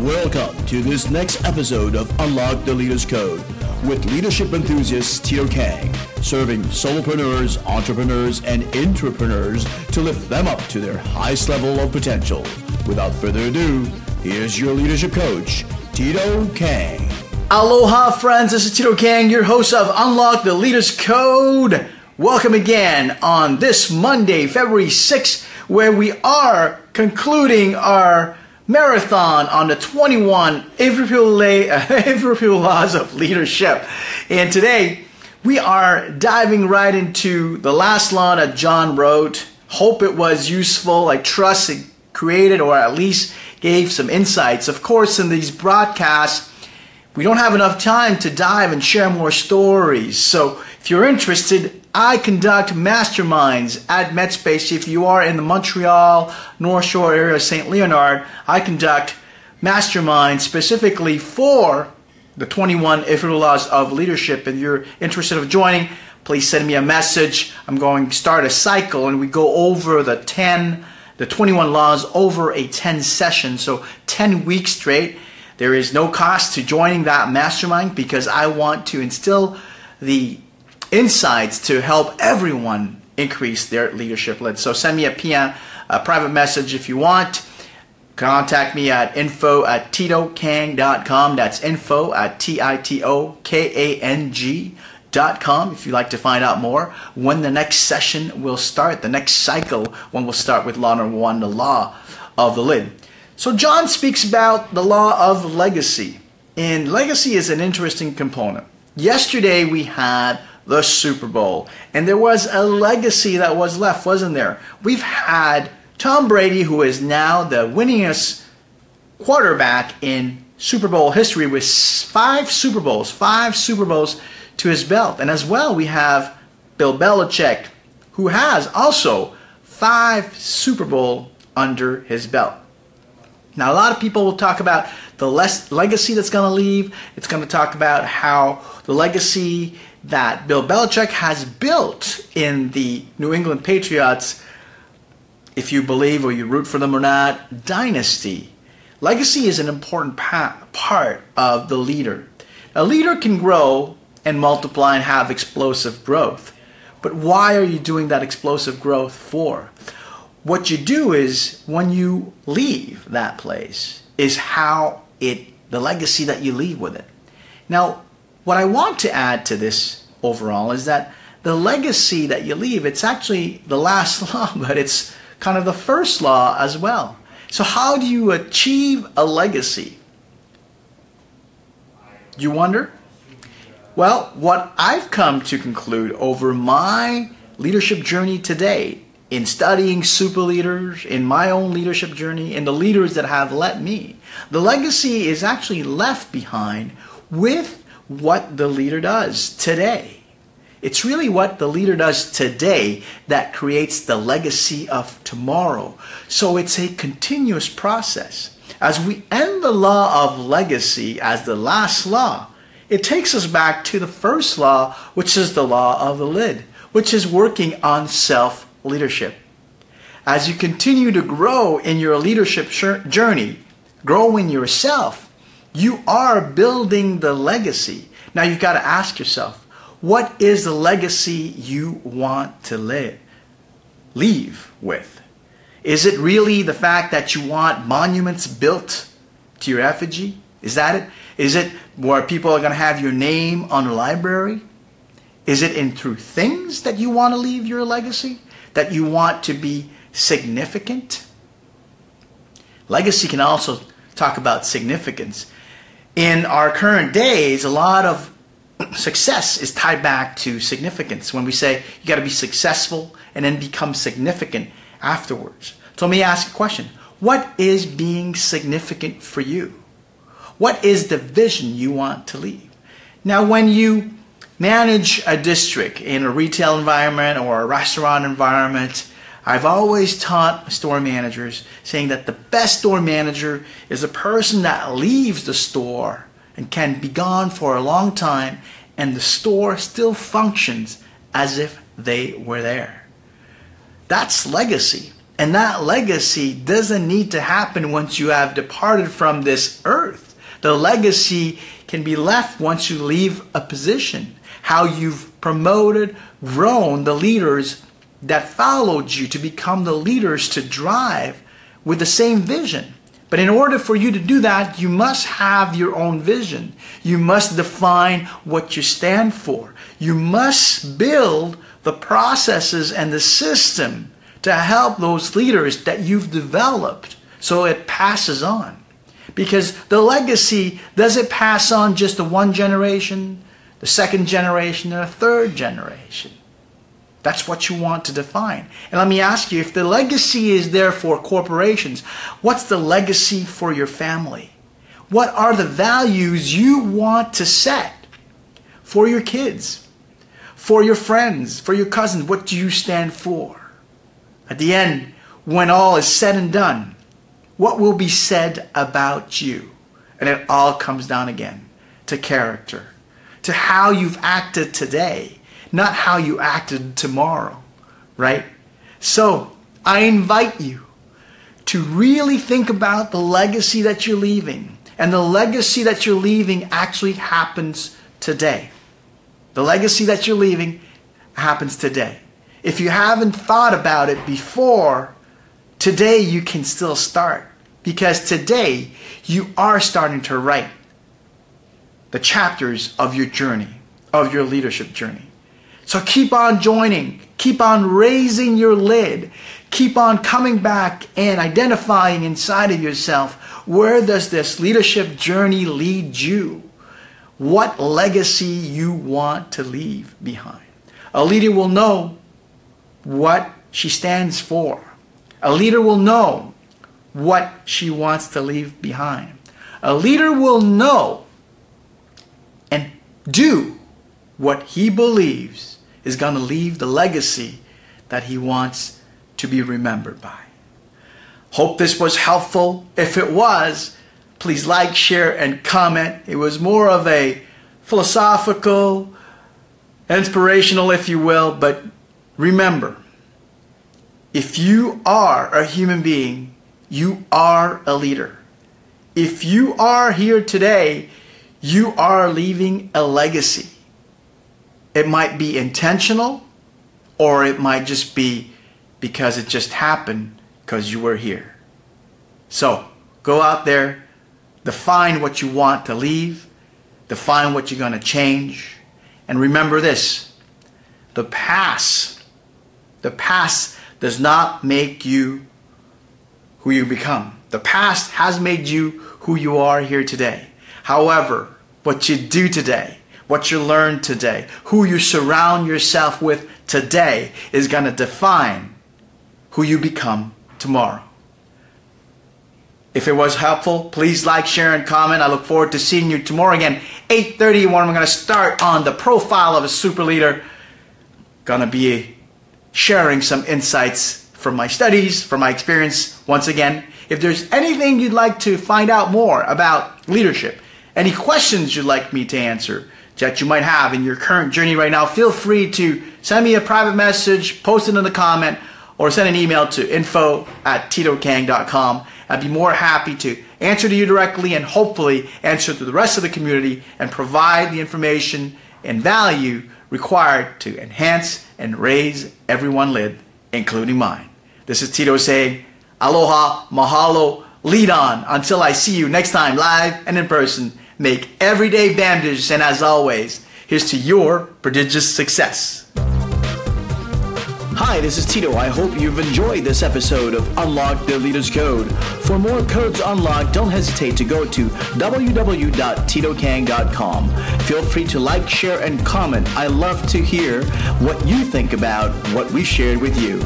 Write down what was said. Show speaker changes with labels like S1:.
S1: Welcome to this next episode of Unlock the Leader's Code with leadership enthusiast Tito Kang, serving solopreneurs, entrepreneurs, and entrepreneurs to lift them up to their highest level of potential. Without further ado, here's your leadership coach, Tito Kang.
S2: Aloha, friends. This is Tito Kang, your host of Unlock the Leader's Code. Welcome again on this Monday, February 6th, where we are concluding our marathon on the 21 irrepealable laws of leadership. And today, we are diving right into the last law that John wrote. Hope it was useful. I trust it created or at least gave some insights. Of course, in these broadcasts, we don't have enough time to dive and share more stories. So if you're interested, I conduct masterminds at MedSpace. If you are in the Montreal, North Shore area of St. Leonard, I conduct masterminds specifically for the 21 Irrepealable Laws of Leadership. If you're interested of joining, please send me a message. I'm going to start a cycle and we go over the 10, the 21 laws over a 10 session. So 10 weeks straight. There is no cost to joining that mastermind because I want to instill the insights to help everyone increase their leadership lead. So send me a PM, a private message if you want. Contact me at info at titokang.com. That's info at T-I-T-O-K-A-N-G dot com if you'd like to find out more when the next session will start, the next cycle when we'll start with law number one, the law of the lid. So John speaks about the law of legacy. And legacy is an interesting component. Yesterday we had the Super Bowl. And there was a legacy that was left, wasn't there? We've had Tom Brady, who is now the winningest quarterback in Super Bowl history with five Super Bowls, five Super Bowls to his belt. And as well, we have Bill Belichick, who has also five Super Bowl under his belt. Now, a lot of people will talk about the less legacy that's going to leave. It's going to talk about how the legacy that Bill Belichick has built in the New England Patriots, if you believe or you root for them or not, dynasty. Legacy is an important pa- part of the leader. A leader can grow and multiply and have explosive growth. But why are you doing that explosive growth for? What you do is when you leave that place is how it the legacy that you leave with it. Now, what I want to add to this overall is that the legacy that you leave, it's actually the last law, but it's kind of the first law as well. So, how do you achieve a legacy? You wonder? Well, what I've come to conclude over my leadership journey today, in studying super leaders, in my own leadership journey, in the leaders that have led me, the legacy is actually left behind with what the leader does today. It's really what the leader does today that creates the legacy of tomorrow. So it's a continuous process. As we end the law of legacy as the last law, it takes us back to the first law, which is the law of the lid, which is working on self leadership. As you continue to grow in your leadership journey, grow in yourself, you are building the legacy. Now you've got to ask yourself, what is the legacy you want to live, leave with? Is it really the fact that you want monuments built to your effigy? Is that it? Is it where people are going to have your name on a library? Is it in through things that you want to leave your legacy? That you want to be significant? Legacy can also talk about significance. In our current days, a lot of success is tied back to significance. When we say you got to be successful and then become significant afterwards. So let me ask a question. What is being significant for you? What is the vision you want to leave? Now, when you manage a district in a retail environment or a restaurant environment, I've always taught store managers saying that the best store manager is a person that leaves the store and can be gone for a long time and the store still functions as if they were there. That's legacy. And that legacy doesn't need to happen once you have departed from this earth. The legacy can be left once you leave a position. How you've promoted, grown the leaders that followed you to become the leaders to drive with the same vision. But in order for you to do that, you must have your own vision. You must define what you stand for. You must build the processes and the system to help those leaders that you've developed so it passes on. Because the legacy doesn't pass on just to one generation, the second generation, and a third generation. That's what you want to define. And let me ask you if the legacy is there for corporations, what's the legacy for your family? What are the values you want to set for your kids, for your friends, for your cousins? What do you stand for? At the end, when all is said and done, what will be said about you? And it all comes down again to character, to how you've acted today not how you acted tomorrow, right? So I invite you to really think about the legacy that you're leaving. And the legacy that you're leaving actually happens today. The legacy that you're leaving happens today. If you haven't thought about it before, today you can still start. Because today you are starting to write the chapters of your journey, of your leadership journey. So keep on joining, keep on raising your lid, keep on coming back and identifying inside of yourself where does this leadership journey lead you? What legacy you want to leave behind. A leader will know what she stands for. A leader will know what she wants to leave behind. A leader will know and do what he believes is going to leave the legacy that he wants to be remembered by. Hope this was helpful. If it was, please like, share, and comment. It was more of a philosophical, inspirational, if you will, but remember, if you are a human being, you are a leader. If you are here today, you are leaving a legacy. It might be intentional or it might just be because it just happened because you were here. So go out there, define what you want to leave, define what you're going to change, and remember this the past, the past does not make you who you become. The past has made you who you are here today. However, what you do today what you learn today, who you surround yourself with today is going to define who you become tomorrow. If it was helpful, please like, share, and comment. I look forward to seeing you tomorrow again, 8.30 when I'm going to start on the profile of a super leader. Going to be sharing some insights from my studies, from my experience. Once again, if there's anything you'd like to find out more about leadership, any questions you'd like me to answer, that you might have in your current journey right now, feel free to send me a private message, post it in the comment, or send an email to info at titokang.com. I'd be more happy to answer to you directly and hopefully answer to the rest of the community and provide the information and value required to enhance and raise everyone lid, including mine. This is Tito saying, Aloha, mahalo, lead on. Until I see you next time live and in person make everyday bandages, and as always, here's to your prodigious success.
S1: Hi, this is Tito. I hope you've enjoyed this episode of Unlock the Leader's Code. For more codes unlocked, don't hesitate to go to www.titokang.com. Feel free to like, share, and comment. I love to hear what you think about what we shared with you.